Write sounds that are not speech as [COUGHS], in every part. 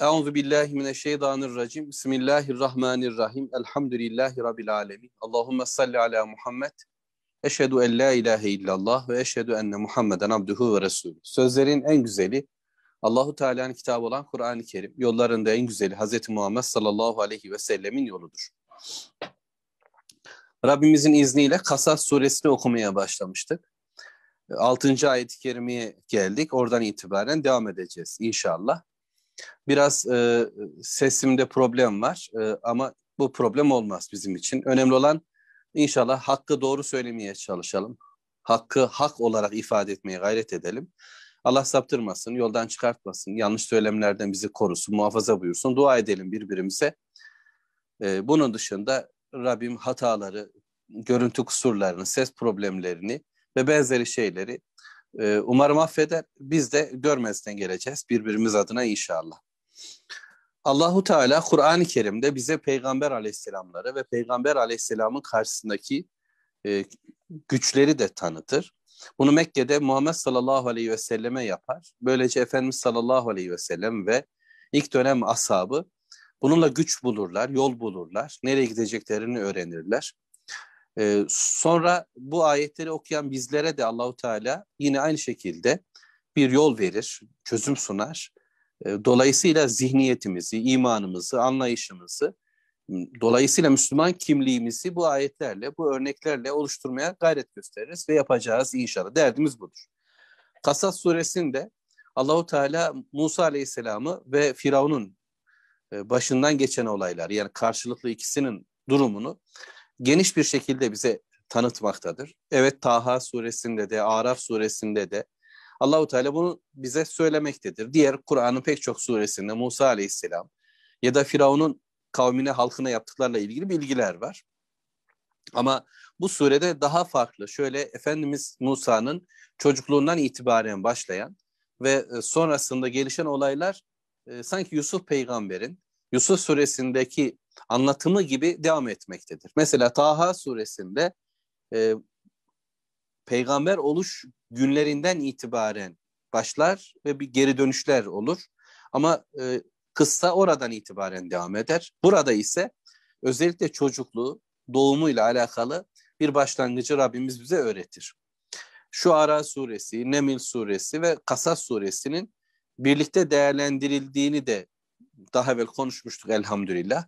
Euzu billahi mineşşeytanirracim. Bismillahirrahmanirrahim. Elhamdülillahi rabbil alamin. Allahumme salli ala Muhammed. Eşhedü en la ilahe illallah ve eşhedü enne Muhammeden abduhu ve resulü. Sözlerin en güzeli Allahu Teala'nın kitabı olan Kur'an-ı Kerim. Yollarında en güzeli Hz. Muhammed sallallahu aleyhi ve sellemin yoludur. Rabbimizin izniyle Kasas suresini okumaya başlamıştık. 6. ayet-i kerimeye geldik. Oradan itibaren devam edeceğiz inşallah. Biraz e, sesimde problem var e, ama bu problem olmaz bizim için. Önemli olan inşallah hakkı doğru söylemeye çalışalım. Hakkı hak olarak ifade etmeye gayret edelim. Allah saptırmasın, yoldan çıkartmasın, yanlış söylemlerden bizi korusun, muhafaza buyursun. Dua edelim birbirimize. E, bunun dışında Rabbim hataları, görüntü kusurlarını, ses problemlerini ve benzeri şeyleri e, umarım affeder. Biz de görmezden geleceğiz birbirimiz adına inşallah. Allahu Teala Kur'an-ı Kerim'de bize Peygamber Aleyhisselamları ve Peygamber Aleyhisselam'ın karşısındaki e, güçleri de tanıtır. Bunu Mekke'de Muhammed sallallahu aleyhi ve selleme yapar. Böylece Efendimiz sallallahu aleyhi ve sellem ve ilk dönem ashabı bununla güç bulurlar, yol bulurlar, nereye gideceklerini öğrenirler. Ee, sonra bu ayetleri okuyan bizlere de Allahu Teala yine aynı şekilde bir yol verir, çözüm sunar. Ee, dolayısıyla zihniyetimizi, imanımızı, anlayışımızı, dolayısıyla Müslüman kimliğimizi bu ayetlerle, bu örneklerle oluşturmaya gayret gösteririz ve yapacağız inşallah. Derdimiz budur. Kasas suresinde Allahu Teala Musa Aleyhisselam'ı ve Firavun'un e, başından geçen olaylar yani karşılıklı ikisinin durumunu geniş bir şekilde bize tanıtmaktadır. Evet Taha suresinde de, Araf suresinde de Allahu Teala bunu bize söylemektedir. Diğer Kur'an'ın pek çok suresinde Musa Aleyhisselam ya da Firavun'un kavmine, halkına yaptıklarla ilgili bilgiler var. Ama bu surede daha farklı. Şöyle Efendimiz Musa'nın çocukluğundan itibaren başlayan ve e, sonrasında gelişen olaylar e, sanki Yusuf peygamberin Yusuf suresindeki anlatımı gibi devam etmektedir. Mesela Taha suresinde e, peygamber oluş günlerinden itibaren başlar ve bir geri dönüşler olur. Ama e, kıssa oradan itibaren devam eder. Burada ise özellikle çocukluğu, doğumuyla alakalı bir başlangıcı Rabbimiz bize öğretir. Şu Ara suresi, Nemil suresi ve Kasas suresinin birlikte değerlendirildiğini de daha evvel konuşmuştuk elhamdülillah.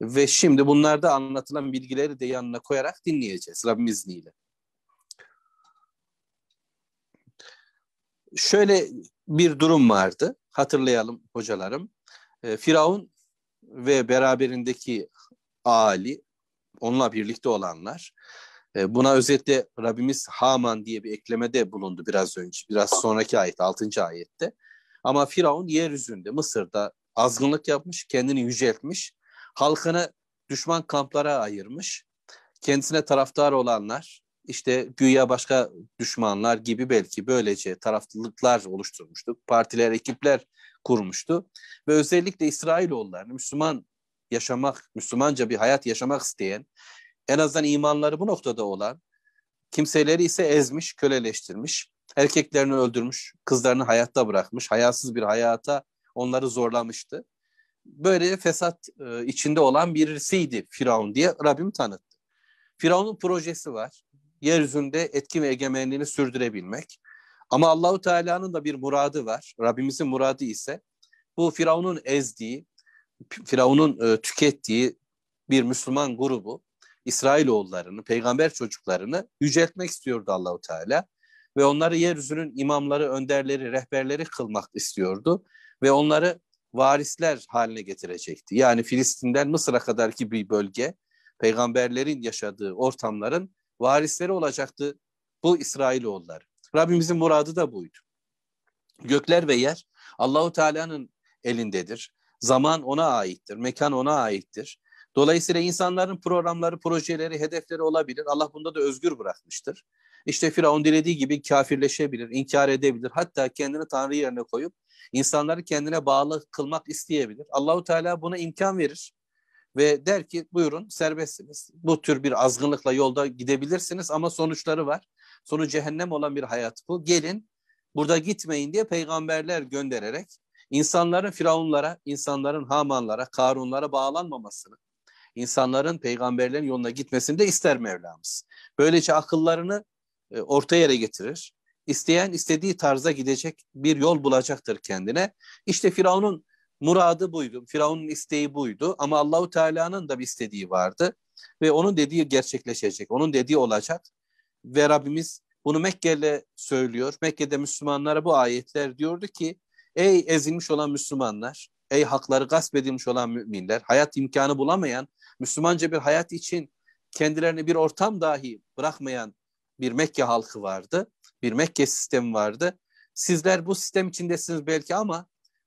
Ve şimdi bunlarda anlatılan bilgileri de yanına koyarak dinleyeceğiz Rabbim izniyle. Şöyle bir durum vardı. Hatırlayalım hocalarım. E, Firavun ve beraberindeki Ali, onunla birlikte olanlar. E, buna özetle Rabbimiz Haman diye bir eklemede bulundu biraz önce, biraz sonraki ayet, 6. ayette. Ama Firavun yeryüzünde, Mısır'da azgınlık yapmış, kendini yüceltmiş halkını düşman kamplara ayırmış. Kendisine taraftar olanlar işte güya başka düşmanlar gibi belki böylece taraflılıklar oluşturmuştu. Partiler, ekipler kurmuştu. Ve özellikle İsrailoğullarını Müslüman yaşamak, Müslümanca bir hayat yaşamak isteyen, en azından imanları bu noktada olan kimseleri ise ezmiş, köleleştirmiş, erkeklerini öldürmüş, kızlarını hayatta bırakmış, hayasız bir hayata onları zorlamıştı böyle fesat e, içinde olan birisiydi Firavun diye Rabbim tanıttı. Firavun'un projesi var. Yeryüzünde etki ve egemenliğini sürdürebilmek. Ama Allahu Teala'nın da bir muradı var. Rabbimizin muradı ise bu Firavun'un ezdiği, Firavun'un e, tükettiği bir Müslüman grubu İsrailoğullarını, peygamber çocuklarını yüceltmek istiyordu Allahu Teala ve onları yeryüzünün imamları, önderleri, rehberleri kılmak istiyordu ve onları varisler haline getirecekti. Yani Filistin'den Mısır'a kadarki bir bölge peygamberlerin yaşadığı ortamların varisleri olacaktı bu İsrailoğulları. Rabbimizin muradı da buydu. Gökler ve yer Allahu Teala'nın elindedir. Zaman ona aittir, mekan ona aittir. Dolayısıyla insanların programları, projeleri, hedefleri olabilir. Allah bunda da özgür bırakmıştır. İşte Firavun dilediği gibi kafirleşebilir, inkar edebilir. Hatta kendini Tanrı yerine koyup insanları kendine bağlı kılmak isteyebilir. Allahu Teala buna imkan verir ve der ki buyurun serbestsiniz. Bu tür bir azgınlıkla yolda gidebilirsiniz ama sonuçları var. Sonu cehennem olan bir hayat bu. Gelin burada gitmeyin diye peygamberler göndererek insanların firavunlara, insanların hamanlara, karunlara bağlanmamasını, insanların peygamberlerin yoluna gitmesini de ister Mevlamız. Böylece akıllarını e, orta yere getirir. İsteyen istediği tarza gidecek bir yol bulacaktır kendine. İşte Firavun'un muradı buydu. Firavun'un isteği buydu ama Allahu Teala'nın da bir istediği vardı ve onun dediği gerçekleşecek. Onun dediği olacak ve Rabbimiz bunu Mekke'yle söylüyor. Mekke'de Müslümanlara bu ayetler diyordu ki ey ezilmiş olan Müslümanlar, ey hakları gasp edilmiş olan müminler, hayat imkanı bulamayan, Müslümanca bir hayat için kendilerine bir ortam dahi bırakmayan bir Mekke halkı vardı. Bir Mekke sistemi vardı. Sizler bu sistem içindesiniz belki ama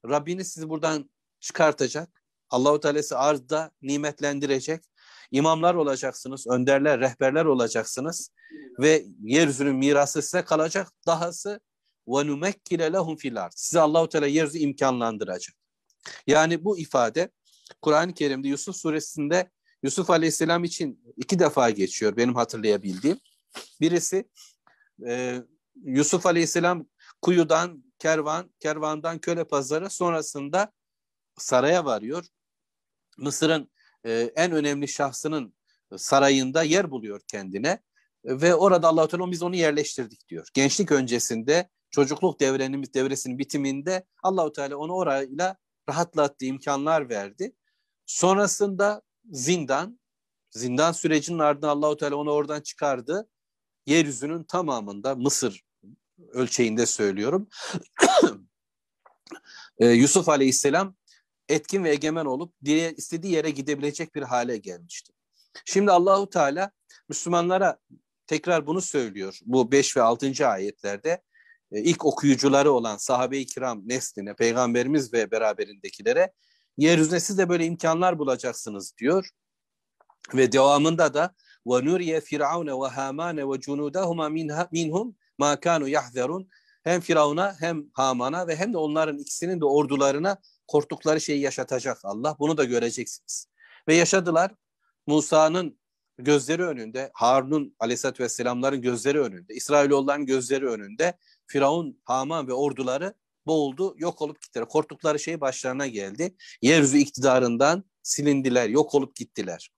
Rabbiniz sizi buradan çıkartacak. Allahu Teala sizi arzda nimetlendirecek. İmamlar olacaksınız, önderler, rehberler olacaksınız ve yeryüzünün mirası size kalacak. Dahası ve numekkile lehum fil ard. Size Allahu Teala yeryüzü imkanlandıracak. Yani bu ifade Kur'an-ı Kerim'de Yusuf suresinde Yusuf Aleyhisselam için iki defa geçiyor benim hatırlayabildiğim. Birisi e, Yusuf Aleyhisselam kuyudan kervan, kervandan köle pazarı sonrasında saraya varıyor. Mısır'ın e, en önemli şahsının sarayında yer buluyor kendine ve orada Allah Teala biz onu yerleştirdik diyor. Gençlik öncesinde çocukluk devrenimiz devresinin bitiminde Allahu Teala onu orayla rahatlattı, imkanlar verdi. Sonrasında zindan, zindan sürecinin ardından Allahu Teala onu oradan çıkardı. Yeryüzünün tamamında Mısır ölçeğinde söylüyorum. [COUGHS] Ee, Yusuf Aleyhisselam etkin ve egemen olup diye istediği yere gidebilecek bir hale gelmişti. Şimdi Allahu Teala Müslümanlara tekrar bunu söylüyor. Bu 5 ve 6. ayetlerde e, ilk okuyucuları olan sahabe-i kiram nesline, peygamberimiz ve beraberindekilere yeryüzünde siz de böyle imkanlar bulacaksınız diyor. Ve devamında da ve nuriye firavune ve hamane ve cunudahuma minhum ma kanu yahzerun hem Firavun'a hem Haman'a ve hem de onların ikisinin de ordularına korktukları şeyi yaşatacak Allah. Bunu da göreceksiniz. Ve yaşadılar. Musa'nın gözleri önünde, Harun'un aleyhissalatü vesselamların gözleri önünde, İsrailoğulların gözleri önünde Firavun, Haman ve orduları boğuldu, yok olup gittiler. Korktukları şey başlarına geldi. Yeryüzü iktidarından silindiler, yok olup gittiler.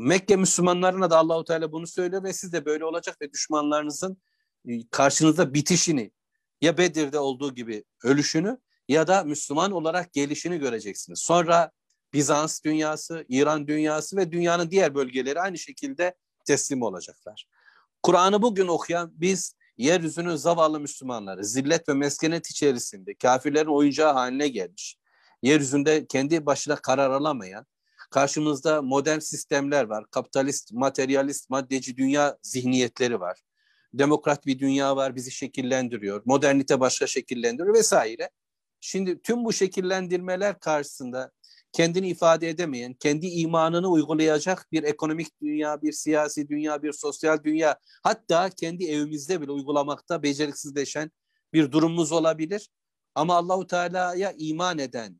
Mekke Müslümanlarına da Allahu Teala bunu söylüyor ve siz de böyle olacak ve düşmanlarınızın e, karşınızda bitişini ya Bedir'de olduğu gibi ölüşünü ya da Müslüman olarak gelişini göreceksiniz. Sonra Bizans dünyası, İran dünyası ve dünyanın diğer bölgeleri aynı şekilde teslim olacaklar. Kur'an'ı bugün okuyan biz yeryüzünün zavallı Müslümanları zillet ve meskenet içerisinde kafirlerin oyuncağı haline gelmiş. Yeryüzünde kendi başına karar alamayan, karşımızda modern sistemler var. Kapitalist, materyalist, maddeci dünya zihniyetleri var demokrat bir dünya var bizi şekillendiriyor. Modernite başka şekillendiriyor vesaire. Şimdi tüm bu şekillendirmeler karşısında kendini ifade edemeyen, kendi imanını uygulayacak bir ekonomik dünya, bir siyasi dünya, bir sosyal dünya, hatta kendi evimizde bile uygulamakta beceriksizleşen bir durumumuz olabilir. Ama Allahu Teala'ya iman eden,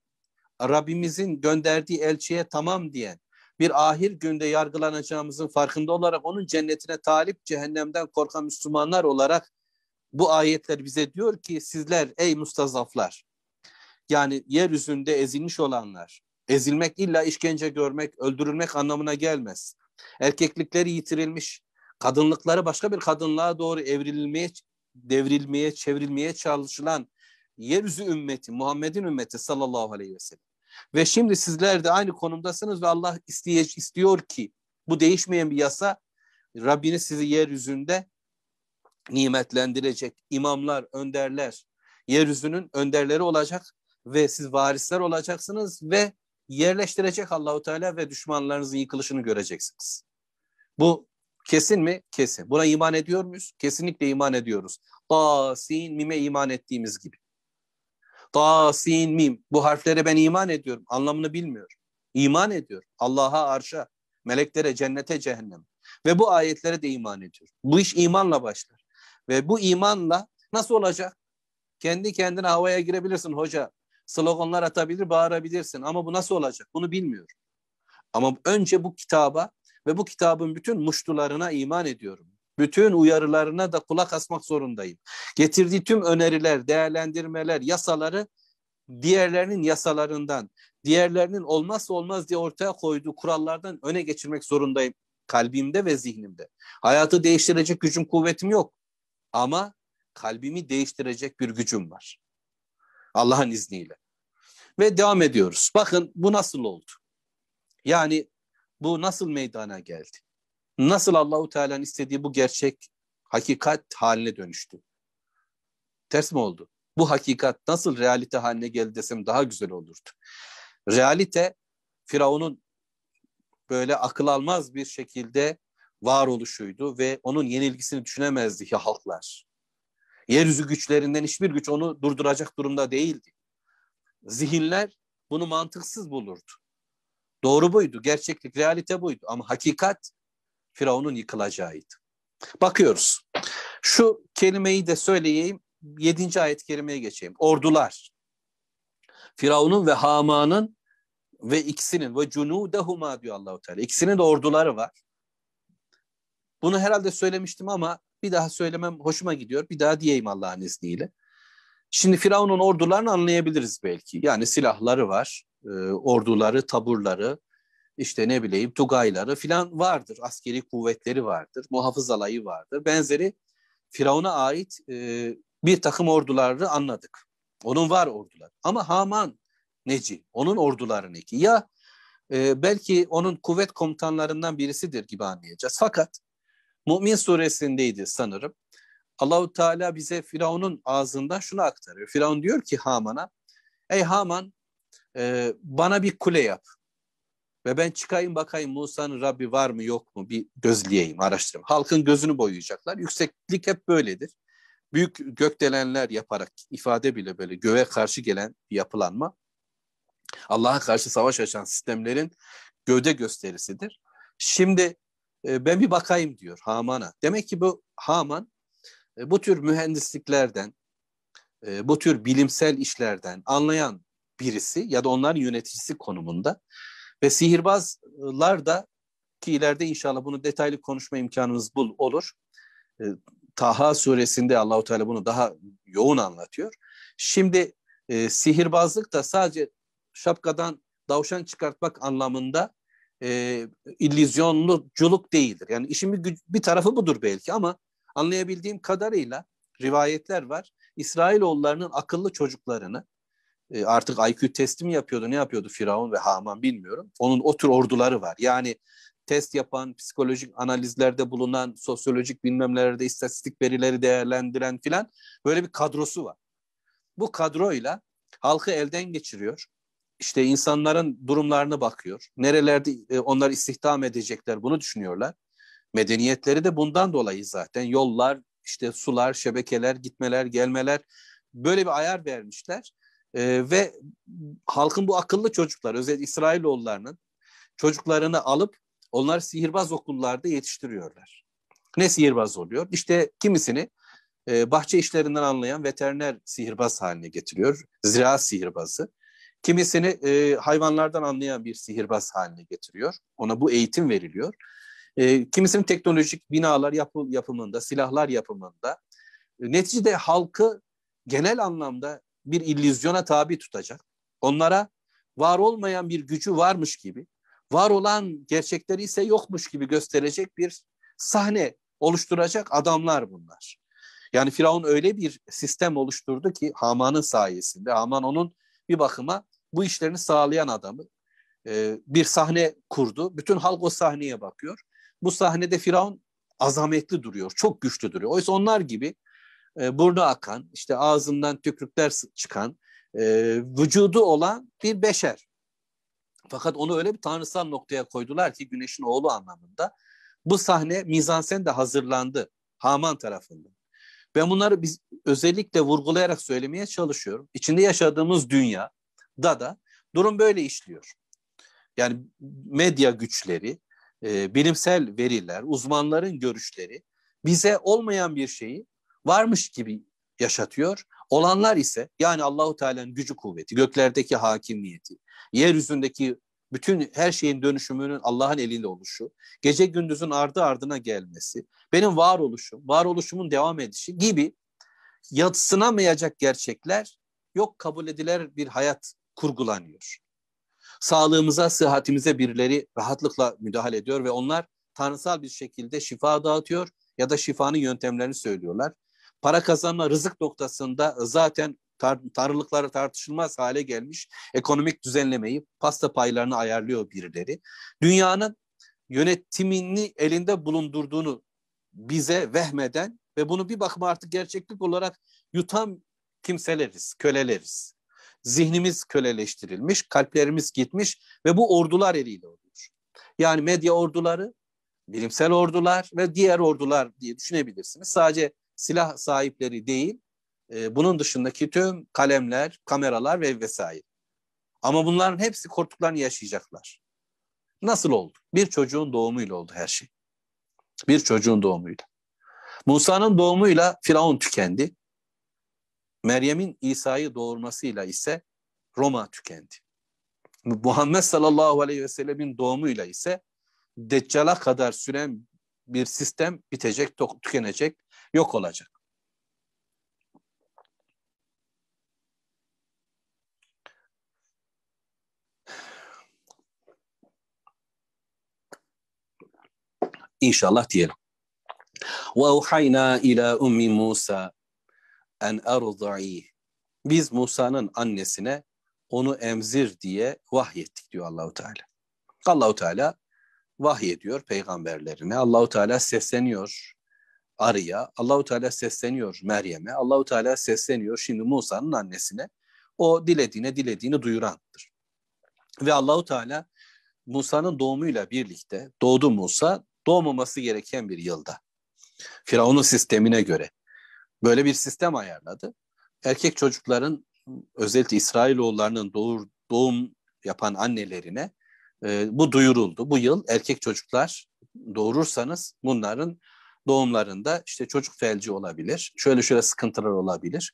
Rabbimizin gönderdiği elçiye tamam diyen, bir ahir günde yargılanacağımızın farkında olarak onun cennetine talip cehennemden korkan Müslümanlar olarak bu ayetler bize diyor ki sizler ey mustazaflar yani yeryüzünde ezilmiş olanlar ezilmek illa işkence görmek öldürülmek anlamına gelmez. Erkeklikleri yitirilmiş kadınlıkları başka bir kadınlığa doğru evrilmeye devrilmeye çevrilmeye çalışılan yeryüzü ümmeti Muhammed'in ümmeti sallallahu aleyhi ve sellem ve şimdi sizler de aynı konumdasınız ve Allah isteye, istiyor ki bu değişmeyen bir yasa Rabbiniz sizi yeryüzünde nimetlendirecek. imamlar, önderler, yeryüzünün önderleri olacak ve siz varisler olacaksınız ve yerleştirecek Allahu Teala ve düşmanlarınızın yıkılışını göreceksiniz. Bu kesin mi? Kesin. Buna iman ediyor muyuz? Kesinlikle iman ediyoruz. Ta, sin, mime iman ettiğimiz gibi. Ta, sin, mim. Bu harflere ben iman ediyorum. Anlamını bilmiyorum. İman ediyor. Allah'a, arşa, meleklere, cennete, cehennem. Ve bu ayetlere de iman ediyor. Bu iş imanla başlar. Ve bu imanla nasıl olacak? Kendi kendine havaya girebilirsin hoca. Sloganlar atabilir, bağırabilirsin. Ama bu nasıl olacak? Bunu bilmiyorum. Ama önce bu kitaba ve bu kitabın bütün muştularına iman ediyorum bütün uyarılarına da kulak asmak zorundayım. Getirdiği tüm öneriler, değerlendirmeler, yasaları diğerlerinin yasalarından, diğerlerinin olmazsa olmaz diye ortaya koyduğu kurallardan öne geçirmek zorundayım kalbimde ve zihnimde. Hayatı değiştirecek gücüm, kuvvetim yok. Ama kalbimi değiştirecek bir gücüm var. Allah'ın izniyle. Ve devam ediyoruz. Bakın bu nasıl oldu? Yani bu nasıl meydana geldi? Nasıl Allahu Teala'nın istediği bu gerçek hakikat haline dönüştü? Ters mi oldu? Bu hakikat nasıl realite haline geldi desem daha güzel olurdu. Realite Firavun'un böyle akıl almaz bir şekilde varoluşuydu ve onun yenilgisini düşünemezdi halklar. Yeryüzü güçlerinden hiçbir güç onu durduracak durumda değildi. Zihinler bunu mantıksız bulurdu. Doğru buydu, gerçeklik, realite buydu ama hakikat Firavun'un yıkılacağıydı. Bakıyoruz. Şu kelimeyi de söyleyeyim, yedinci ayet kerimeye geçeyim. Ordular. Firavun'un ve Haman'ın ve ikisinin ve cunudehuma diyor Allahu Teala. İkisinin de orduları var. Bunu herhalde söylemiştim ama bir daha söylemem hoşuma gidiyor. Bir daha diyeyim Allah'ın izniyle. Şimdi Firavun'un ordularını anlayabiliriz belki. Yani silahları var, e, orduları, taburları, işte ne bileyim tugayları filan vardır. Askeri kuvvetleri vardır, muhafız alayı vardır. Benzeri Firavun'a ait e, bir takım orduları anladık. Onun var ordular. Ama Haman neci, onun orduları neki. Ya e, belki onun kuvvet komutanlarından birisidir gibi anlayacağız. Fakat Mümin suresindeydi sanırım. Allahu Teala bize Firavun'un ağzından şunu aktarıyor. Firavun diyor ki Haman'a, ey Haman e, bana bir kule yap. Ve ben çıkayım bakayım Musa'nın Rabbi var mı yok mu bir gözleyeyim, araştırayım. Halkın gözünü boyayacaklar. Yükseklik hep böyledir. Büyük gökdelenler yaparak ifade bile böyle göğe karşı gelen bir yapılanma. Allah'a karşı savaş açan sistemlerin gövde gösterisidir. Şimdi e, ben bir bakayım diyor Haman'a. Demek ki bu Haman e, bu tür mühendisliklerden, e, bu tür bilimsel işlerden anlayan birisi ya da onların yöneticisi konumunda ve sihirbazlar da ki ileride inşallah bunu detaylı konuşma imkanımız bul olur. Taha suresinde Allahu Teala bunu daha yoğun anlatıyor. Şimdi e, sihirbazlık da sadece şapkadan davşan çıkartmak anlamında e, illüzyonluculuk değildir. Yani işin bir, bir tarafı budur belki ama anlayabildiğim kadarıyla rivayetler var. İsrailoğullarının akıllı çocuklarını e, artık IQ testi mi yapıyordu ne yapıyordu Firavun ve Haman bilmiyorum. Onun o tür orduları var. Yani test yapan, psikolojik analizlerde bulunan, sosyolojik bilmemlerde istatistik verileri değerlendiren filan böyle bir kadrosu var. Bu kadroyla halkı elden geçiriyor işte insanların durumlarına bakıyor. Nerelerde e, onlar istihdam edecekler bunu düşünüyorlar. Medeniyetleri de bundan dolayı zaten yollar, işte sular, şebekeler, gitmeler, gelmeler böyle bir ayar vermişler. Ee, ve halkın bu akıllı çocuklar, özellikle İsrailoğullarının çocuklarını alıp onlar sihirbaz okullarda yetiştiriyorlar. Ne sihirbaz oluyor? İşte kimisini e, bahçe işlerinden anlayan veteriner sihirbaz haline getiriyor. Ziraat sihirbazı. Kimisini e, hayvanlardan anlayan bir sihirbaz haline getiriyor. Ona bu eğitim veriliyor. E, kimisinin teknolojik binalar yapı, yapımında, silahlar yapımında. E, neticede halkı genel anlamda bir illüzyona tabi tutacak. Onlara var olmayan bir gücü varmış gibi, var olan gerçekleri ise yokmuş gibi gösterecek bir sahne oluşturacak adamlar bunlar. Yani Firavun öyle bir sistem oluşturdu ki Haman'ın sayesinde, Haman onun bir bakıma bu işlerini sağlayan adamı e, bir sahne kurdu. Bütün halk o sahneye bakıyor. Bu sahnede Firavun azametli duruyor, çok güçlü duruyor. Oysa onlar gibi e, burnu akan, işte ağzından tükrükler çıkan, e, vücudu olan bir beşer. Fakat onu öyle bir tanrısal noktaya koydular ki güneşin oğlu anlamında. Bu sahne mizansen de hazırlandı Haman tarafından. Ben bunları biz özellikle vurgulayarak söylemeye çalışıyorum. İçinde yaşadığımız dünya da da durum böyle işliyor. Yani medya güçleri, e, bilimsel veriler, uzmanların görüşleri bize olmayan bir şeyi varmış gibi yaşatıyor. Olanlar ise yani Allahu Teala'nın gücü kuvveti, göklerdeki hakimiyeti, yeryüzündeki bütün her şeyin dönüşümünün Allah'ın elinde oluşu, gece gündüzün ardı ardına gelmesi, benim varoluşum, varoluşumun devam edişi gibi yatsınamayacak gerçekler yok kabul edilir bir hayat kurgulanıyor. Sağlığımıza, sıhhatimize birileri rahatlıkla müdahale ediyor ve onlar tanrısal bir şekilde şifa dağıtıyor ya da şifanın yöntemlerini söylüyorlar. Para kazanma, rızık noktasında zaten tar tanrılıkları tartışılmaz hale gelmiş ekonomik düzenlemeyi, pasta paylarını ayarlıyor birileri. Dünyanın yönetimini elinde bulundurduğunu bize vehmeden ve bunu bir bakıma artık gerçeklik olarak yutan kimseleriz, köleleriz. Zihnimiz köleleştirilmiş, kalplerimiz gitmiş ve bu ordular eliyle oluyor. Yani medya orduları, bilimsel ordular ve diğer ordular diye düşünebilirsiniz. Sadece silah sahipleri değil, e, bunun dışındaki tüm kalemler, kameralar ve vesaire. Ama bunların hepsi korktuklarını yaşayacaklar. Nasıl oldu? Bir çocuğun doğumuyla oldu her şey. Bir çocuğun doğumuyla. Musa'nın doğumuyla Firavun tükendi. Meryem'in İsa'yı doğurmasıyla ise Roma tükendi. Muhammed sallallahu aleyhi ve sellemin doğumuyla ise Deccal'a kadar süren bir sistem bitecek, tükenecek, yok olacak. İnşallah diyelim. وَاُوْحَيْنَا ila ummi Musa en erza'i. Biz Musa'nın annesine onu emzir diye vahyettik diyor Allahu Teala. Allahu Teala vahyediyor peygamberlerine. Allahu Teala sesleniyor arıya. Allahu Teala sesleniyor Meryem'e. Allahu Teala sesleniyor şimdi Musa'nın annesine. O dilediğine dilediğini duyurandır. Ve Allahu Teala Musa'nın doğumuyla birlikte doğdu Musa doğmaması gereken bir yılda. Firavun'un sistemine göre böyle bir sistem ayarladı. Erkek çocukların özellikle İsrailoğullarının doğur, doğum yapan annelerine e, bu duyuruldu. Bu yıl erkek çocuklar doğurursanız bunların doğumlarında işte çocuk felci olabilir. Şöyle şöyle sıkıntılar olabilir.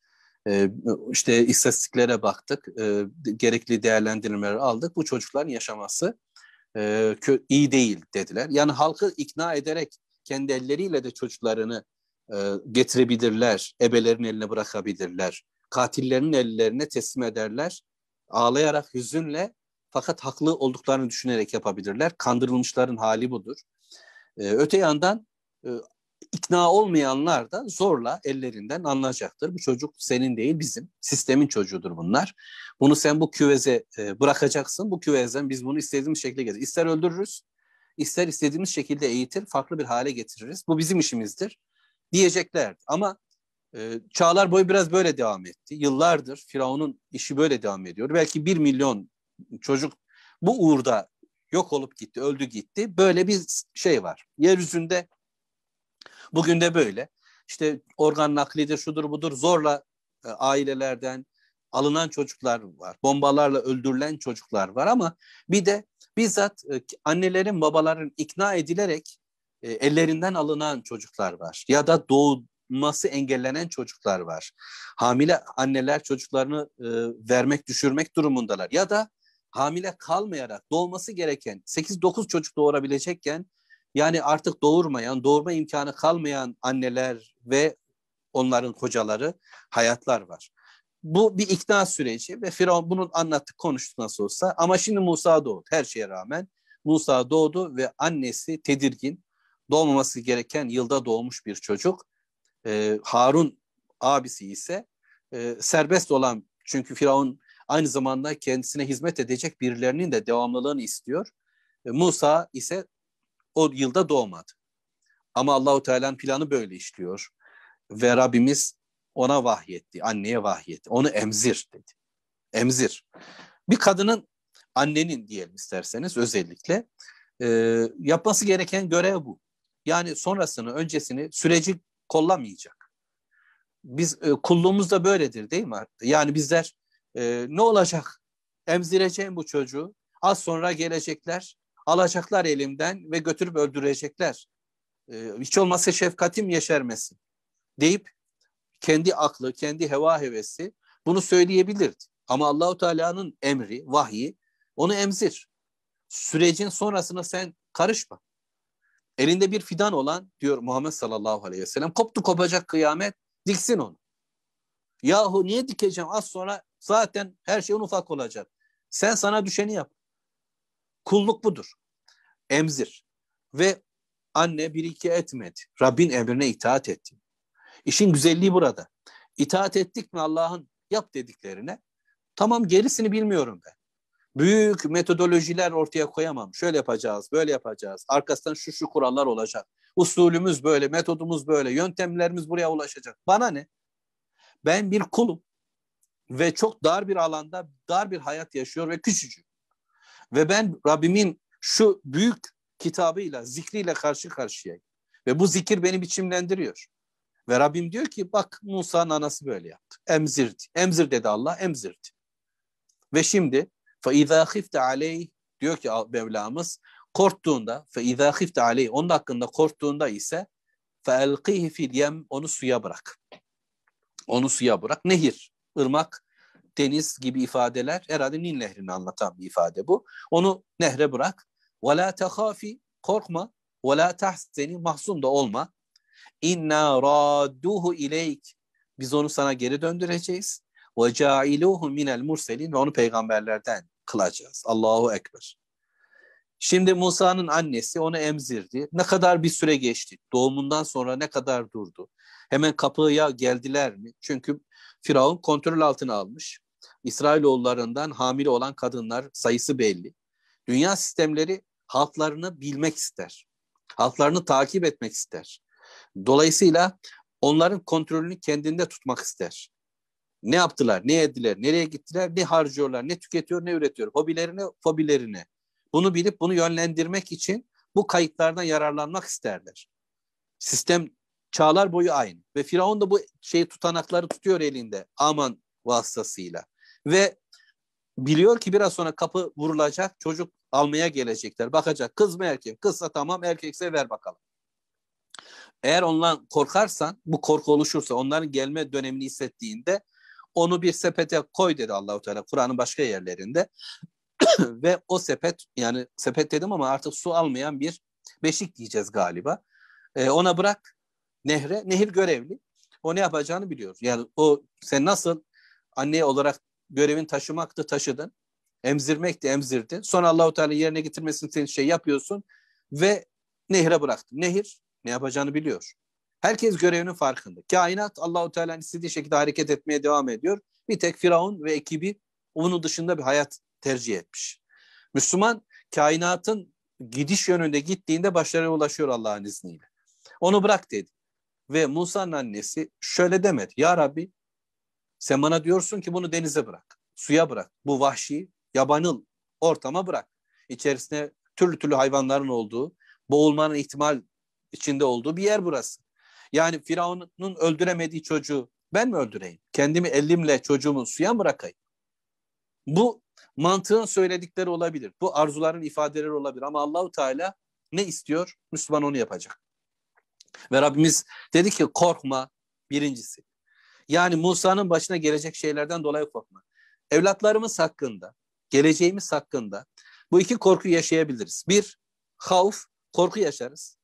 E, işte istatistiklere baktık. E, gerekli değerlendirmeleri aldık. Bu çocukların yaşaması e, iyi değil dediler. Yani halkı ikna ederek kendi elleriyle de çocuklarını e, getirebilirler, ebelerin eline bırakabilirler, katillerinin ellerine teslim ederler, ağlayarak, hüzünle fakat haklı olduklarını düşünerek yapabilirler. Kandırılmışların hali budur. E, öte yandan e, ikna olmayanlar da zorla ellerinden alınacaktır. Bu çocuk senin değil bizim. Sistemin çocuğudur bunlar. Bunu sen bu küveze e, bırakacaksın. Bu küvezden biz bunu istediğimiz şekilde getir. İster öldürürüz, ister istediğimiz şekilde eğitir, farklı bir hale getiririz. Bu bizim işimizdir diyeceklerdi. Ama e, çağlar boyu biraz böyle devam etti. Yıllardır Firavun'un işi böyle devam ediyor. Belki bir milyon çocuk bu uğurda yok olup gitti, öldü gitti. Böyle bir şey var. Yeryüzünde bugün de böyle. İşte organ naklidir, şudur budur zorla e, ailelerden alınan çocuklar var. Bombalarla öldürülen çocuklar var ama bir de bizzat e, annelerin, babaların ikna edilerek e, ellerinden alınan çocuklar var. Ya da doğması engellenen çocuklar var. Hamile anneler çocuklarını e, vermek, düşürmek durumundalar. Ya da hamile kalmayarak doğması gereken 8-9 çocuk doğurabilecekken yani artık doğurmayan, doğurma imkanı kalmayan anneler ve onların kocaları hayatlar var. Bu bir ikna süreci ve Firavun bunu anlattık, konuştuk nasıl olsa. Ama şimdi Musa doğdu her şeye rağmen. Musa doğdu ve annesi tedirgin, doğmaması gereken yılda doğmuş bir çocuk. Ee, Harun abisi ise e, serbest olan çünkü Firavun aynı zamanda kendisine hizmet edecek birilerinin de devamlılığını istiyor. E, Musa ise o yılda doğmadı. Ama Allahu Teala'nın planı böyle işliyor. Ve Rabbimiz ona vahyetti, anneye vahyetti. Onu emzir dedi. Emzir. Bir kadının, annenin diyelim isterseniz özellikle e, yapması gereken görev bu. Yani sonrasını, öncesini, süreci kollamayacak. Biz e, kulluğumuz da böyledir değil mi? Yani bizler e, ne olacak? Emzireceğim bu çocuğu. Az sonra gelecekler, alacaklar elimden ve götürüp öldürecekler. E, hiç olmazsa şefkatim yeşermesin deyip kendi aklı, kendi heva hevesi bunu söyleyebilirdi. Ama Allahu Teala'nın emri, vahyi onu emzir. Sürecin sonrasına sen karışma. Elinde bir fidan olan diyor Muhammed sallallahu aleyhi ve sellem koptu kopacak kıyamet diksin onu. Yahu niye dikeceğim? Az sonra zaten her şey ufak olacak. Sen sana düşeni yap. Kulluk budur. Emzir. Ve anne bir iki etmedi. Rabbin emrine itaat etti. İşin güzelliği burada. İtaat ettik mi Allah'ın yap dediklerine? Tamam gerisini bilmiyorum ben. Büyük metodolojiler ortaya koyamam. Şöyle yapacağız, böyle yapacağız. Arkasından şu şu kurallar olacak. Usulümüz böyle, metodumuz böyle, yöntemlerimiz buraya ulaşacak. Bana ne? Ben bir kulum ve çok dar bir alanda dar bir hayat yaşıyor ve küçücük. Ve ben Rabbimin şu büyük kitabıyla, zikriyle karşı karşıyayım. Ve bu zikir beni biçimlendiriyor. Ve Rabbim diyor ki bak Musa'nın anası böyle yaptı. Emzirdi. Emzir dedi Allah, emzirdi. Ve şimdi فَاِذَا خِفْتَ عَلَيْهِ diyor ki Mevlamız korktuğunda فَاِذَا خِفْتَ عَلَيْهِ onun hakkında korktuğunda ise فَاَلْقِهِ فِي الْيَمْ onu suya bırak. Onu suya bırak. Nehir, ırmak, deniz gibi ifadeler herhalde Nil nehrini anlatan bir ifade bu. Onu nehre bırak. Ve la tehafi korkma ve la tahseni mahzun da olma. İnna radduhu ileyk. Biz onu sana geri döndüreceğiz. Ve cailuhu minel murselin ve onu peygamberlerden kılacağız. Allahu ekber. Şimdi Musa'nın annesi onu emzirdi. Ne kadar bir süre geçti? Doğumundan sonra ne kadar durdu? Hemen kapıya geldiler mi? Çünkü Firavun kontrol altına almış. İsrailoğullarından hamile olan kadınlar sayısı belli. Dünya sistemleri halklarını bilmek ister. Halklarını takip etmek ister. Dolayısıyla onların kontrolünü kendinde tutmak ister. Ne yaptılar, ne yediler, nereye gittiler, ne harcıyorlar, ne tüketiyor, ne üretiyor, hobilerine, fobilerine. Bunu bilip bunu yönlendirmek için bu kayıtlardan yararlanmak isterler. Sistem çağlar boyu aynı. Ve Firavun da bu şey tutanakları tutuyor elinde aman vasıtasıyla. Ve biliyor ki biraz sonra kapı vurulacak, çocuk almaya gelecekler. Bakacak kız mı erkek? Kızsa tamam, erkekse ver bakalım. Eğer ondan korkarsan, bu korku oluşursa, onların gelme dönemini hissettiğinde onu bir sepete koy dedi Allahu Teala Kur'an'ın başka yerlerinde. [CLEARS THROAT] Ve o sepet yani sepet dedim ama artık su almayan bir beşik diyeceğiz galiba. Ee, ona bırak nehre. Nehir görevli. O ne yapacağını biliyor. Yani o sen nasıl anne olarak görevin taşımaktı taşıdın. Emzirmekti emzirdi. Sonra Allahu Teala yerine getirmesini sen şey yapıyorsun ve nehre bıraktın. Nehir ne yapacağını biliyor. Herkes görevinin farkında. Kainat Allahu Teala'nın istediği şekilde hareket etmeye devam ediyor. Bir tek Firavun ve ekibi onun dışında bir hayat tercih etmiş. Müslüman kainatın gidiş yönünde gittiğinde başarıya ulaşıyor Allah'ın izniyle. Onu bırak dedi. Ve Musa'nın annesi şöyle demedi. Ya Rabbi sen bana diyorsun ki bunu denize bırak. Suya bırak. Bu vahşi, yabanıl ortama bırak. İçerisine türlü türlü hayvanların olduğu, boğulmanın ihtimal içinde olduğu bir yer burası. Yani Firavun'un öldüremediği çocuğu ben mi öldüreyim? Kendimi elimle çocuğumu suya mı bırakayım? Bu mantığın söyledikleri olabilir. Bu arzuların ifadeleri olabilir ama Allahu Teala ne istiyor? Müslüman onu yapacak. Ve Rabbimiz dedi ki korkma birincisi. Yani Musa'nın başına gelecek şeylerden dolayı korkma. Evlatlarımız hakkında, geleceğimiz hakkında bu iki korku yaşayabiliriz. Bir, havf, korku yaşarız.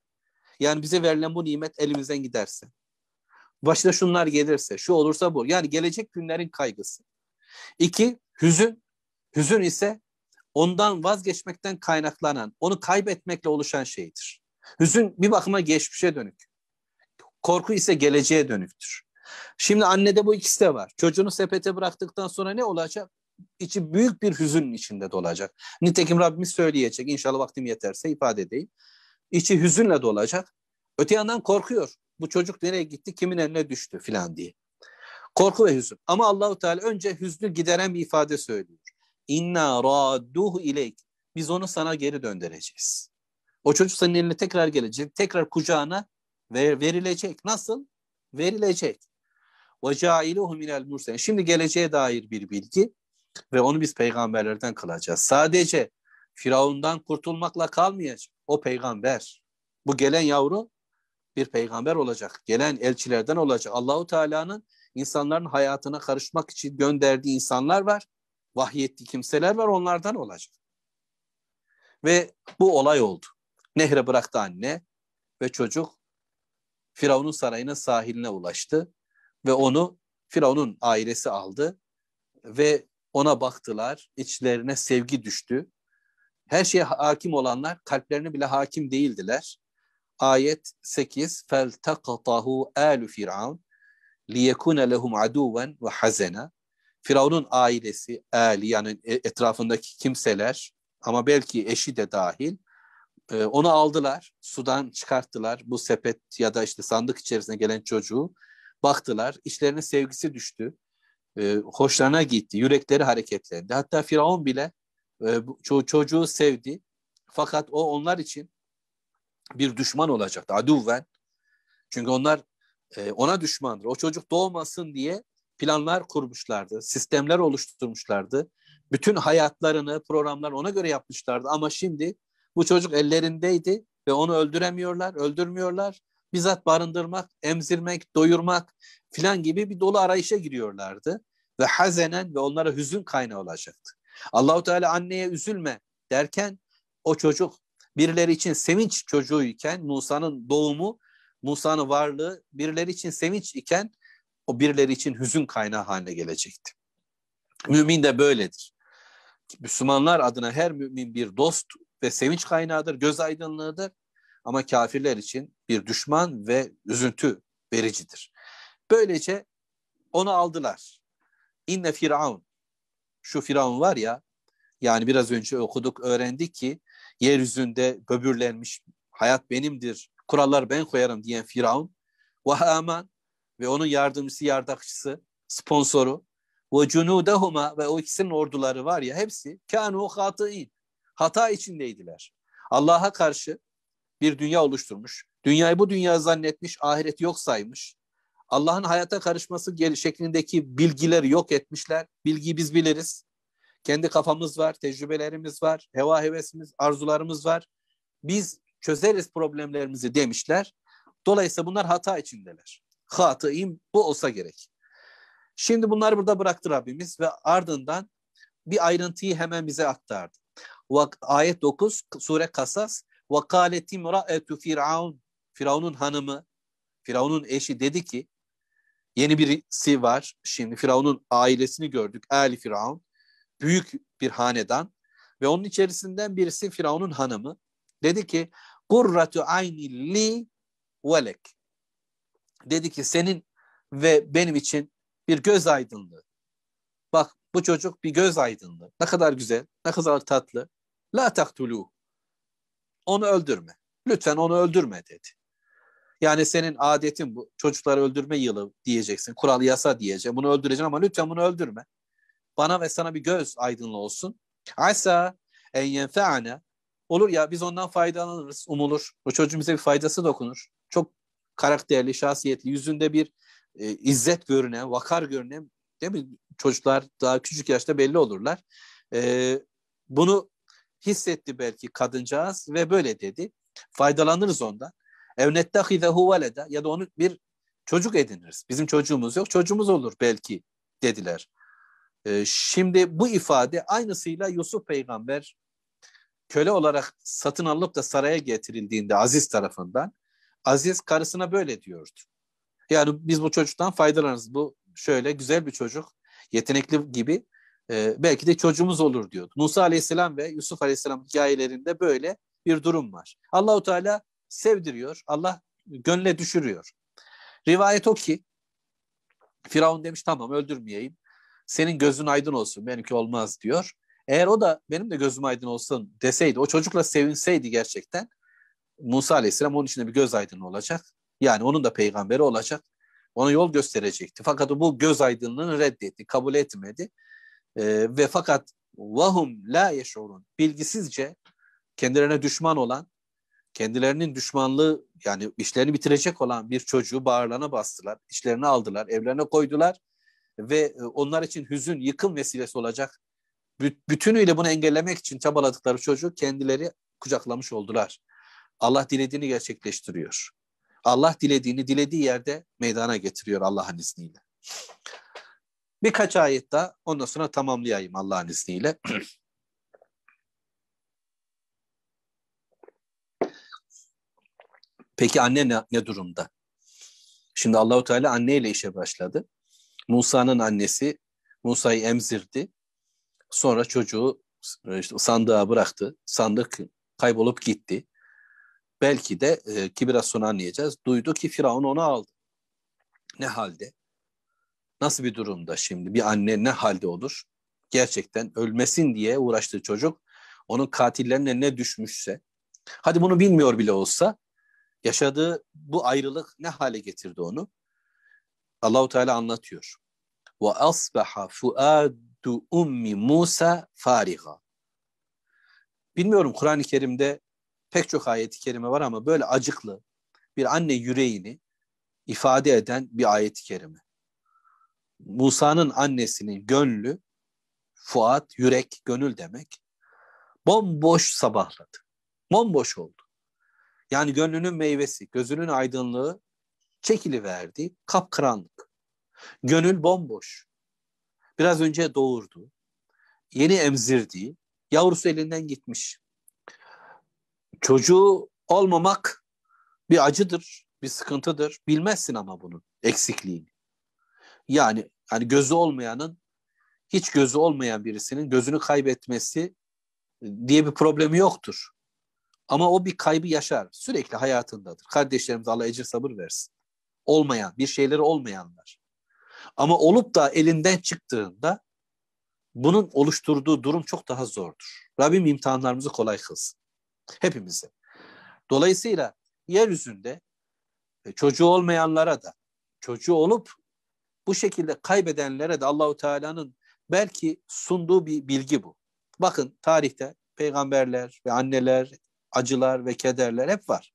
Yani bize verilen bu nimet elimizden giderse. Başta şunlar gelirse, şu olursa bu. Yani gelecek günlerin kaygısı. İki, hüzün. Hüzün ise ondan vazgeçmekten kaynaklanan, onu kaybetmekle oluşan şeydir. Hüzün bir bakıma geçmişe dönük. Korku ise geleceğe dönüktür. Şimdi annede bu ikisi de var. Çocuğunu sepete bıraktıktan sonra ne olacak? İçi büyük bir hüzün içinde dolacak. Nitekim Rabbimiz söyleyecek. İnşallah vaktim yeterse ifade edeyim. İçi hüzünle dolacak. Öte yandan korkuyor. Bu çocuk nereye gitti, kimin eline düştü filan diye. Korku ve hüzün. Ama Allahu Teala önce hüznü gideren bir ifade söylüyor. İnna radduhu ileyk. Biz onu sana geri döndüreceğiz. O çocuk senin eline tekrar gelecek. Tekrar kucağına ver, verilecek. Nasıl? Verilecek. Ve cailuhu minel murselin. Şimdi geleceğe dair bir bilgi ve onu biz peygamberlerden kılacağız. Sadece Firavundan kurtulmakla kalmayacak. O peygamber. Bu gelen yavru bir peygamber olacak. Gelen elçilerden olacak. Allahu Teala'nın insanların hayatına karışmak için gönderdiği insanlar var. Vahyettiği kimseler var. Onlardan olacak. Ve bu olay oldu. Nehre bıraktı anne ve çocuk Firavun'un sarayının sahiline ulaştı ve onu Firavun'un ailesi aldı ve ona baktılar. içlerine sevgi düştü. Her şeye hakim olanlar kalplerine bile hakim değildiler. Ayet 8 فَالْتَقَطَهُ آلُ فِرْعَوْنَ لِيَكُونَ لَهُمْ عَدُوًا وَحَزَنًا Firavun'un ailesi, ali yani e, etrafındaki kimseler ama belki eşi de dahil e, onu aldılar, sudan çıkarttılar. Bu sepet ya da işte sandık içerisine gelen çocuğu baktılar. İçlerine sevgisi düştü. E, hoşlarına gitti, yürekleri hareketlendi. Hatta Firavun bile ço- çocuğu sevdi. Fakat o onlar için bir düşman olacaktı. Aduven. Çünkü onlar ona düşmandır. O çocuk doğmasın diye planlar kurmuşlardı, sistemler oluşturmuşlardı. Bütün hayatlarını, programlar ona göre yapmışlardı ama şimdi bu çocuk ellerindeydi ve onu öldüremiyorlar, öldürmüyorlar. Bizzat barındırmak, emzirmek, doyurmak filan gibi bir dolu arayışa giriyorlardı. Ve hazenen ve onlara hüzün kaynağı olacaktı. Allahu Teala anneye üzülme derken o çocuk birileri için sevinç çocuğuyken Musa'nın doğumu, Musa'nın varlığı birileri için sevinç iken o birileri için hüzün kaynağı haline gelecekti. Mümin de böyledir. Müslümanlar adına her mümin bir dost ve sevinç kaynağıdır, göz aydınlığıdır. Ama kafirler için bir düşman ve üzüntü vericidir. Böylece onu aldılar. İnne firavun. Şu firavun var ya, yani biraz önce okuduk, öğrendik ki yeryüzünde böbürlenmiş, hayat benimdir, kurallar ben koyarım diyen firavun ve Haman ve onun yardımcısı, yardakçısı, sponsoru ve cunudahuma ve o ikisinin orduları var ya hepsi kanu hatıin. Hata içindeydiler. Allah'a karşı bir dünya oluşturmuş. Dünyayı bu dünya zannetmiş, ahiret yok saymış. Allah'ın hayata karışması şeklindeki bilgileri yok etmişler. Bilgiyi biz biliriz. Kendi kafamız var, tecrübelerimiz var, heva hevesimiz, arzularımız var. Biz çözeriz problemlerimizi demişler. Dolayısıyla bunlar hata içindeler. Hatıim bu olsa gerek. Şimdi bunları burada bıraktı Rabbimiz ve ardından bir ayrıntıyı hemen bize aktardı. Ayet 9 sure Kasas kâlet imra'etu firavun Firavun'un hanımı Firavun'un eşi dedi ki yeni birisi var. Şimdi Firavun'un ailesini gördük. Ali Firavun. Büyük bir hanedan ve onun içerisinden birisi Firavun'un hanımı dedi ki Kurratu ayni li velek dedi ki senin ve benim için bir göz aydınlığı. Bak bu çocuk bir göz aydınlığı. Ne kadar güzel, ne kadar tatlı. La taktulu. Onu öldürme. Lütfen onu öldürme dedi. Yani senin adetin bu. Çocukları öldürme yılı diyeceksin. Kural yasa diyeceğim. Bunu öldüreceksin ama lütfen bunu öldürme. Bana ve sana bir göz aydınlığı olsun. Asa en yenfe'ane. Olur ya biz ondan faydalanırız, umulur. O çocuğun bize bir faydası dokunur. Çok karakterli, şahsiyetli, yüzünde bir e, izzet görünen, vakar görünen değil mi? Çocuklar daha küçük yaşta belli olurlar. E, bunu hissetti belki kadıncağız ve böyle dedi. Faydalanırız ondan. Evnettehizehu velede ya da onu bir çocuk ediniriz. Bizim çocuğumuz yok, çocuğumuz olur belki dediler. E, şimdi bu ifade aynısıyla Yusuf peygamber köle olarak satın alıp da saraya getirildiğinde Aziz tarafından Aziz karısına böyle diyordu. Yani biz bu çocuktan faydalanırız. Bu şöyle güzel bir çocuk, yetenekli gibi e, belki de çocuğumuz olur diyordu. Musa Aleyhisselam ve Yusuf Aleyhisselam hikayelerinde böyle bir durum var. Allahu Teala sevdiriyor, Allah gönle düşürüyor. Rivayet o ki Firavun demiş tamam öldürmeyeyim. Senin gözün aydın olsun benimki olmaz diyor. Eğer o da benim de gözüm aydın olsun deseydi, o çocukla sevinseydi gerçekten Musa Aleyhisselam onun içinde bir göz aydınlığı olacak. Yani onun da peygamberi olacak. Ona yol gösterecekti. Fakat bu göz aydınlığını reddetti, kabul etmedi. E, ve fakat vahum la yeşurun bilgisizce kendilerine düşman olan, kendilerinin düşmanlığı yani işlerini bitirecek olan bir çocuğu bağırlarına bastılar, içlerine aldılar, evlerine koydular ve e, onlar için hüzün, yıkım vesilesi olacak. Bütünüyle bunu engellemek için çabaladıkları çocuğu kendileri kucaklamış oldular. Allah dilediğini gerçekleştiriyor. Allah dilediğini dilediği yerde meydana getiriyor Allah'ın izniyle. Birkaç ayet daha ondan sonra tamamlayayım Allah'ın izniyle. [CLEARS THROAT] Peki anne ne, ne durumda? Şimdi Allahu Teala anneyle işe başladı. Musa'nın annesi Musa'yı emzirdi. Sonra çocuğu işte sandığa bıraktı. Sandık kaybolup gitti. Belki de e, ki biraz sonra anlayacağız. Duydu ki Firavun onu aldı. Ne halde? Nasıl bir durumda şimdi? Bir anne ne halde olur? Gerçekten ölmesin diye uğraştığı çocuk onun katillerine ne düşmüşse hadi bunu bilmiyor bile olsa yaşadığı bu ayrılık ne hale getirdi onu? Allahu Teala anlatıyor. Ve asbaha fuadu ummi Musa fariga. Bilmiyorum Kur'an-ı Kerim'de pek çok ayet-i kerime var ama böyle acıklı bir anne yüreğini ifade eden bir ayet-i kerime. Musa'nın annesinin gönlü, Fuat, yürek, gönül demek. Bomboş sabahladı. Bomboş oldu. Yani gönlünün meyvesi, gözünün aydınlığı çekiliverdi, kapkaranlık. Gönül bomboş. Biraz önce doğurdu. Yeni emzirdiği, yavrusu elinden gitmiş. Çocuğu olmamak bir acıdır, bir sıkıntıdır. Bilmezsin ama bunun eksikliğini. Yani hani gözü olmayanın hiç gözü olmayan birisinin gözünü kaybetmesi diye bir problemi yoktur. Ama o bir kaybı yaşar. Sürekli hayatındadır. Kardeşlerimiz Allah ecir sabır versin. Olmayan, bir şeyleri olmayanlar. Ama olup da elinden çıktığında bunun oluşturduğu durum çok daha zordur. Rabbim imtihanlarımızı kolay kılsın. Hepimize. Dolayısıyla yeryüzünde e, çocuğu olmayanlara da, çocuğu olup bu şekilde kaybedenlere de Allahu Teala'nın belki sunduğu bir bilgi bu. Bakın tarihte peygamberler ve anneler, acılar ve kederler hep var.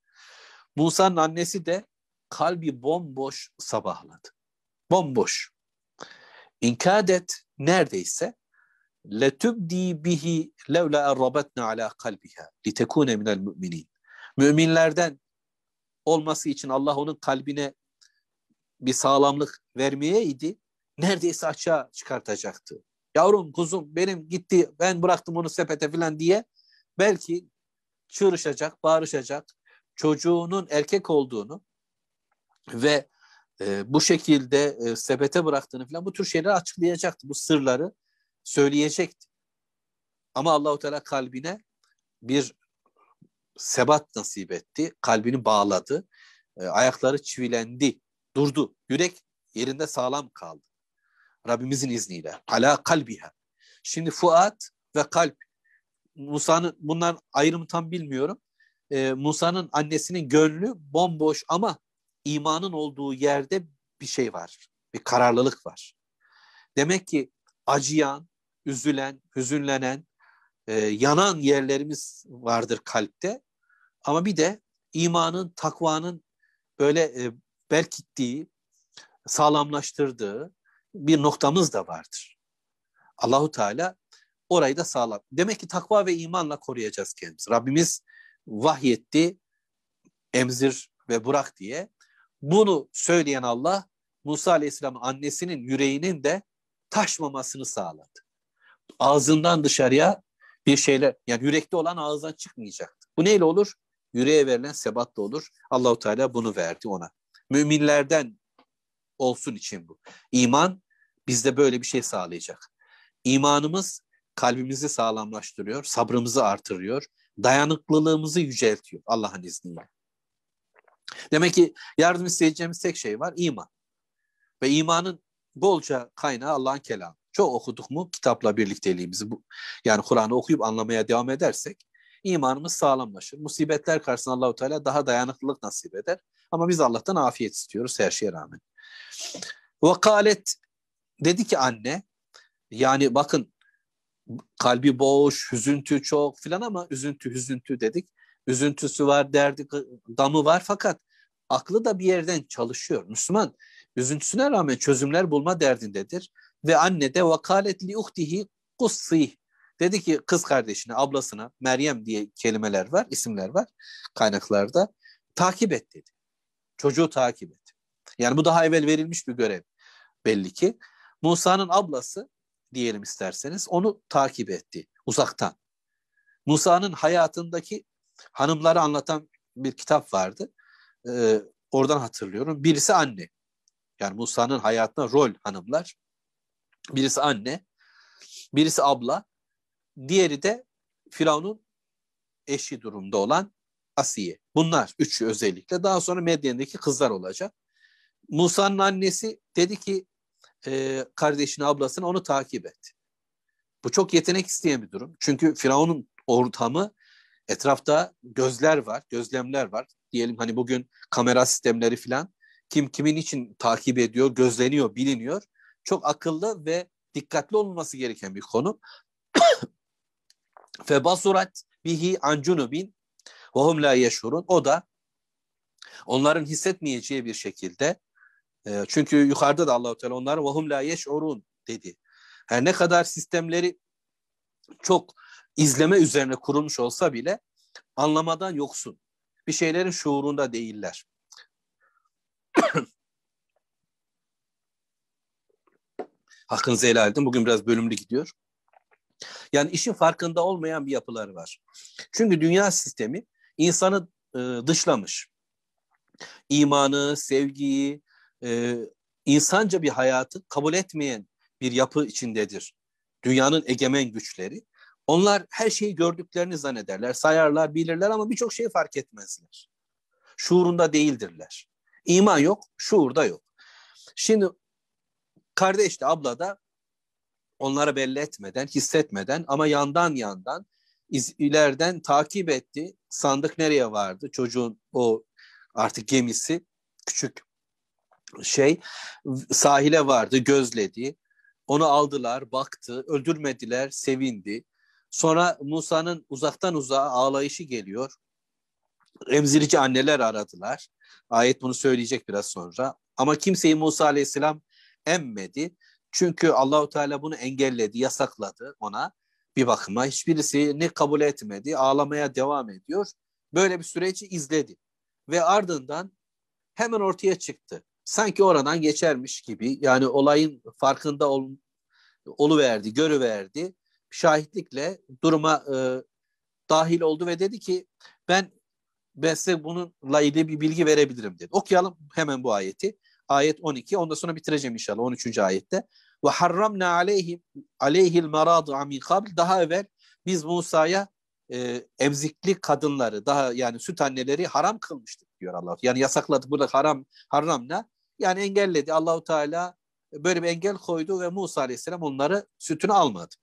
Musa'nın annesi de kalbi bomboş sabahladı. Bomboş. İnkadet neredeyse letubdi bihi levla errabatna ala kalbiha litekune minel müminin. Müminlerden olması için Allah onun kalbine bir sağlamlık vermeyeydi. Neredeyse açığa çıkartacaktı. Yavrum, kuzum benim gitti ben bıraktım onu sepete falan diye belki çığırışacak, bağırışacak çocuğunun erkek olduğunu ve e, bu şekilde e, sepete bıraktığını falan bu tür şeyleri açıklayacaktı. Bu sırları söyleyecekti. Ama Allahu Teala kalbine bir sebat nasip etti. Kalbini bağladı. E, ayakları çivilendi. Durdu. Yürek yerinde sağlam kaldı. Rabbimizin izniyle. Ala kalbiha. Şimdi Fuat ve kalp Musa'nın bunların ayrımı tam bilmiyorum. Ee, Musa'nın annesinin gönlü bomboş ama imanın olduğu yerde bir şey var. Bir kararlılık var. Demek ki acıyan, üzülen, hüzünlenen, e, yanan yerlerimiz vardır kalpte. Ama bir de imanın, takvanın böyle e, belkittiği, sağlamlaştırdığı bir noktamız da vardır. Allahu Teala orayı da sağlam. Demek ki takva ve imanla koruyacağız kendimizi. Rabbimiz vahyetti, emzir ve bırak diye. Bunu söyleyen Allah Musa Aleyhisselam'ın annesinin yüreğinin de taşmamasını sağladı. Ağzından dışarıya bir şeyler, yani yürekte olan ağızdan çıkmayacaktı. Bu neyle olur? Yüreğe verilen sebatla olur. Allahu Teala bunu verdi ona. Müminlerden olsun için bu. İman bizde böyle bir şey sağlayacak. İmanımız kalbimizi sağlamlaştırıyor, sabrımızı artırıyor, dayanıklılığımızı yüceltiyor Allah'ın izniyle. Demek ki yardım isteyeceğimiz tek şey var, iman. Ve imanın bolca kaynağı Allah'ın kelamı. Çok okuduk mu kitapla birlikteliğimizi, bu, yani Kur'an'ı okuyup anlamaya devam edersek imanımız sağlamlaşır. Musibetler karşısında Allahu Teala daha dayanıklılık nasip eder. Ama biz Allah'tan afiyet istiyoruz her şeye rağmen. Vakalet dedi ki anne yani bakın kalbi boş, hüzüntü çok filan ama üzüntü hüzüntü dedik. Üzüntüsü var, derdi, damı var fakat aklı da bir yerden çalışıyor. Müslüman üzüntüsüne rağmen çözümler bulma derdindedir. Ve anne de vakalet li uhtihi kussih. Dedi ki kız kardeşine, ablasına Meryem diye kelimeler var, isimler var kaynaklarda. Takip et dedi. Çocuğu takip et. Yani bu daha evvel verilmiş bir görev belli ki. Musa'nın ablası diyelim isterseniz onu takip etti uzaktan. Musa'nın hayatındaki hanımları anlatan bir kitap vardı. Ee, oradan hatırlıyorum. Birisi anne. Yani Musa'nın hayatına rol hanımlar. Birisi anne, birisi abla, diğeri de Firavun'un eşi durumda olan Asiye. Bunlar üçü özellikle. Daha sonra Medyen'deki kızlar olacak. Musa'nın annesi dedi ki e, kardeşini, ablasını onu takip et. Bu çok yetenek isteyen bir durum. Çünkü Firavun'un ortamı etrafta gözler var, gözlemler var. Diyelim hani bugün kamera sistemleri falan kim kimin için takip ediyor, gözleniyor, biliniyor. Çok akıllı ve dikkatli olması gereken bir konu. Febasurat bihi an cunubin ve hum la yeşurun. O da onların hissetmeyeceği bir şekilde e, çünkü yukarıda da Allahu Teala onlara ve hum la yeşurun dedi. Her ne kadar sistemleri çok izleme üzerine kurulmuş olsa bile anlamadan yoksun. Bir şeylerin şuurunda değiller. [COUGHS] Hakkınızı helal edin. Bugün biraz bölümlü gidiyor. Yani işin farkında olmayan bir yapıları var. Çünkü dünya sistemi insanı e, dışlamış. İmanı, sevgiyi, e, insanca bir hayatı kabul etmeyen bir yapı içindedir. Dünyanın egemen güçleri. Onlar her şeyi gördüklerini zannederler, sayarlar, bilirler ama birçok şeyi fark etmezler. Şuurunda değildirler. İman yok, şuur da yok. Şimdi kardeş de abla da onlara belli etmeden, hissetmeden ama yandan yandan iz, ileriden takip etti. Sandık nereye vardı? Çocuğun o artık gemisi küçük şey sahile vardı, gözledi. Onu aldılar, baktı, öldürmediler, sevindi. Sonra Musa'nın uzaktan uzağa ağlayışı geliyor. Emzirici anneler aradılar. Ayet bunu söyleyecek biraz sonra. Ama kimseyi Musa Aleyhisselam emmedi. Çünkü Allahu Teala bunu engelledi, yasakladı ona bir bakıma. Hiçbirisi ne kabul etmedi, ağlamaya devam ediyor. Böyle bir süreci izledi. Ve ardından hemen ortaya çıktı. Sanki oradan geçermiş gibi yani olayın farkında ol, oluverdi, görüverdi. Şahitlikle duruma e, dahil oldu ve dedi ki ben ben size bununla ilgili bir bilgi verebilirim dedi. Okuyalım hemen bu ayeti. Ayet 12. Ondan sonra bitireceğim inşallah 13. ayette. Ve harramna aleyhim aleyhil maradu min kabl. Daha evvel biz Musa'ya e, emzikli kadınları daha yani süt anneleri haram kılmıştık diyor Allah. Yani yasakladı. Burada haram haramna yani engelledi. Allahu Teala böyle bir engel koydu ve Musa Aleyhisselam onları sütünü almadı.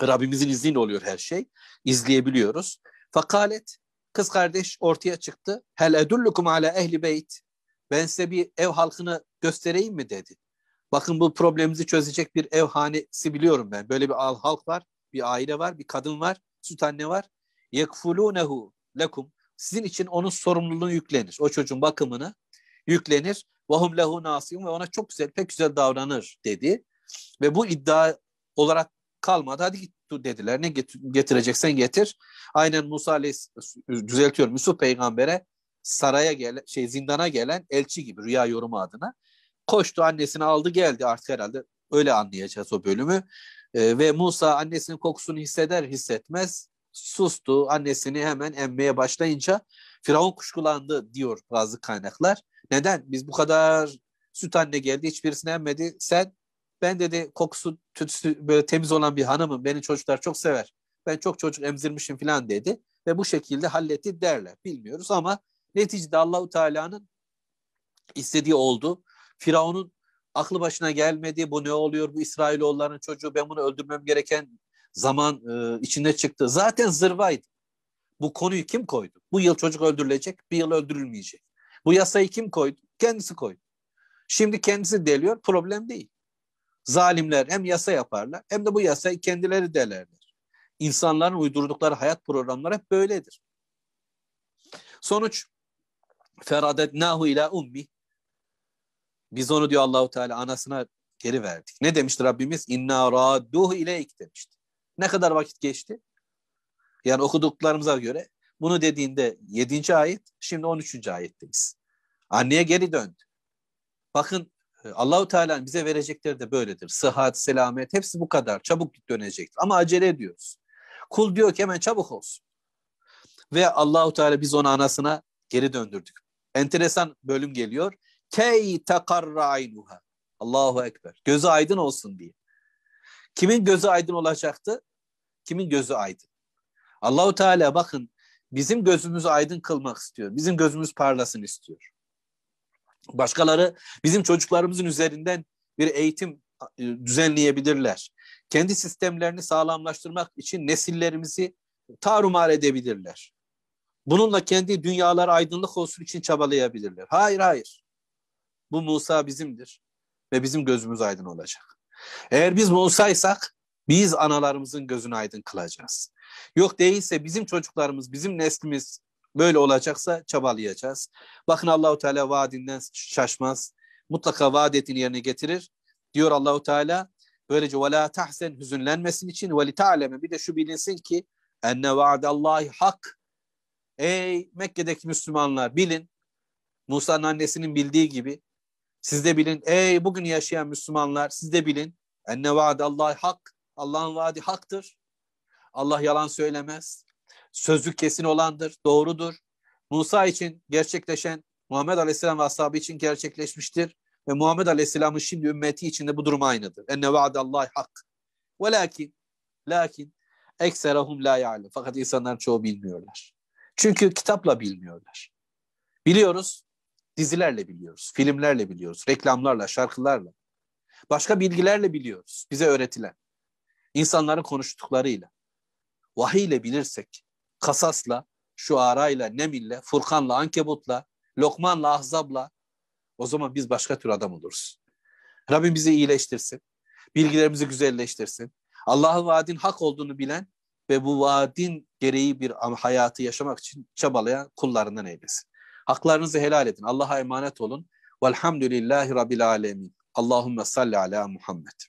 Rabbimizin izniyle oluyor her şey. İzleyebiliyoruz. Fakalet kız kardeş ortaya çıktı. Hel edullukum ala ehli beyt. Ben size bir ev halkını göstereyim mi dedi. Bakın bu problemimizi çözecek bir ev hanesi biliyorum ben. Böyle bir halk var, bir aile var, bir kadın var, süt anne var. Yekfulunehu lekum. Sizin için onun sorumluluğunu yüklenir. O çocuğun bakımını yüklenir. Vahum lehu nasiyum ve ona çok güzel, pek güzel davranır dedi. Ve bu iddia olarak kalmadı. Hadi git dediler. Ne getireceksen getir. Aynen Musa Aleyhisselam düzeltiyorum. Yusuf peygambere saraya gelen şey zindana gelen elçi gibi rüya yorumu adına. Koştu annesini aldı geldi. Artık herhalde öyle anlayacağız o bölümü. Ee, ve Musa annesinin kokusunu hisseder hissetmez. Sustu annesini hemen emmeye başlayınca Firavun kuşkulandı diyor bazı kaynaklar. Neden? Biz bu kadar süt anne geldi hiçbirisini emmedi. Sen ben dedi kokusu tütsü böyle temiz olan bir hanımım. Beni çocuklar çok sever. Ben çok çocuk emzirmişim falan dedi. Ve bu şekilde halletti derler. Bilmiyoruz ama Neticede Allahu Teala'nın istediği oldu. Firavun'un aklı başına gelmedi. Bu ne oluyor? Bu İsrailoğulların çocuğu ben bunu öldürmem gereken zaman e, içinde çıktı. Zaten zırvaydı. Bu konuyu kim koydu? Bu yıl çocuk öldürülecek, bir yıl öldürülmeyecek. Bu yasayı kim koydu? Kendisi koydu. Şimdi kendisi deliyor, problem değil. Zalimler hem yasa yaparlar hem de bu yasayı kendileri delerler. İnsanların uydurdukları hayat programları hep böyledir. Sonuç feradetnahu ila ummi biz onu diyor Allahu Teala anasına geri verdik. Ne demişti Rabbimiz? İnna radduhu ileyk demişti. Ne kadar vakit geçti? Yani okuduklarımıza göre bunu dediğinde 7. ayet, şimdi 13. ayetteyiz. Anneye geri döndü. Bakın Allahu Teala'nın bize verecekleri de böyledir. Sıhhat, selamet hepsi bu kadar çabuk dönecektir. Ama acele ediyoruz. Kul diyor ki hemen çabuk olsun. Ve Allahu Teala biz onu anasına geri döndürdük enteresan bölüm geliyor. key tekarra aynuha. Allahu Ekber. Gözü aydın olsun diye. Kimin gözü aydın olacaktı? Kimin gözü aydın? Allahu Teala bakın bizim gözümüzü aydın kılmak istiyor. Bizim gözümüz parlasın istiyor. Başkaları bizim çocuklarımızın üzerinden bir eğitim e, düzenleyebilirler. Kendi sistemlerini sağlamlaştırmak için nesillerimizi tarumar edebilirler. Bununla kendi dünyaları aydınlık olsun için çabalayabilirler. Hayır hayır. Bu Musa bizimdir ve bizim gözümüz aydın olacak. Eğer biz Musa'ysak biz analarımızın gözünü aydın kılacağız. Yok değilse bizim çocuklarımız, bizim neslimiz böyle olacaksa çabalayacağız. Bakın Allahu Teala vaadinden şaşmaz. Mutlaka vaad ettiğini yerine getirir. Diyor Allahu Teala böylece ve la tahzen hüzünlenmesin için ve li ta'leme bir de şu bilinsin ki enne vaadallahi hak. Ey Mekke'deki Müslümanlar bilin Musa'nın annesinin bildiği gibi siz de bilin ey bugün yaşayan Müslümanlar siz de bilin enne vaadallahi hak. Allah'ın vaadi haktır. Allah yalan söylemez. Sözü kesin olandır, doğrudur. Musa için gerçekleşen Muhammed Aleyhisselam ve ashabı için gerçekleşmiştir. Ve Muhammed Aleyhisselam'ın şimdi ümmeti içinde bu durum aynıdır. Enne vaadallahi hak. Ve lakin, lakin ekserahum la ya'lem. Fakat insanlar çoğu bilmiyorlar. Çünkü kitapla bilmiyorlar. Biliyoruz, dizilerle biliyoruz, filmlerle biliyoruz, reklamlarla, şarkılarla. Başka bilgilerle biliyoruz, bize öğretilen. İnsanların konuştuklarıyla. Vahiy ile bilirsek, kasasla, şu arayla, nemille, Furkan'la, Ankebut'la, Lokman'la, Ahzab'la o zaman biz başka tür adam oluruz. Rabbim bizi iyileştirsin. Bilgilerimizi güzelleştirsin. Allah'ın vaadin hak olduğunu bilen ve bu vaadin gereği bir hayatı yaşamak için çabalayan kullarından eylesin. Haklarınızı helal edin. Allah'a emanet olun. Velhamdülillahi Rabbil Alemin. Allahümme salli ala Muhammed.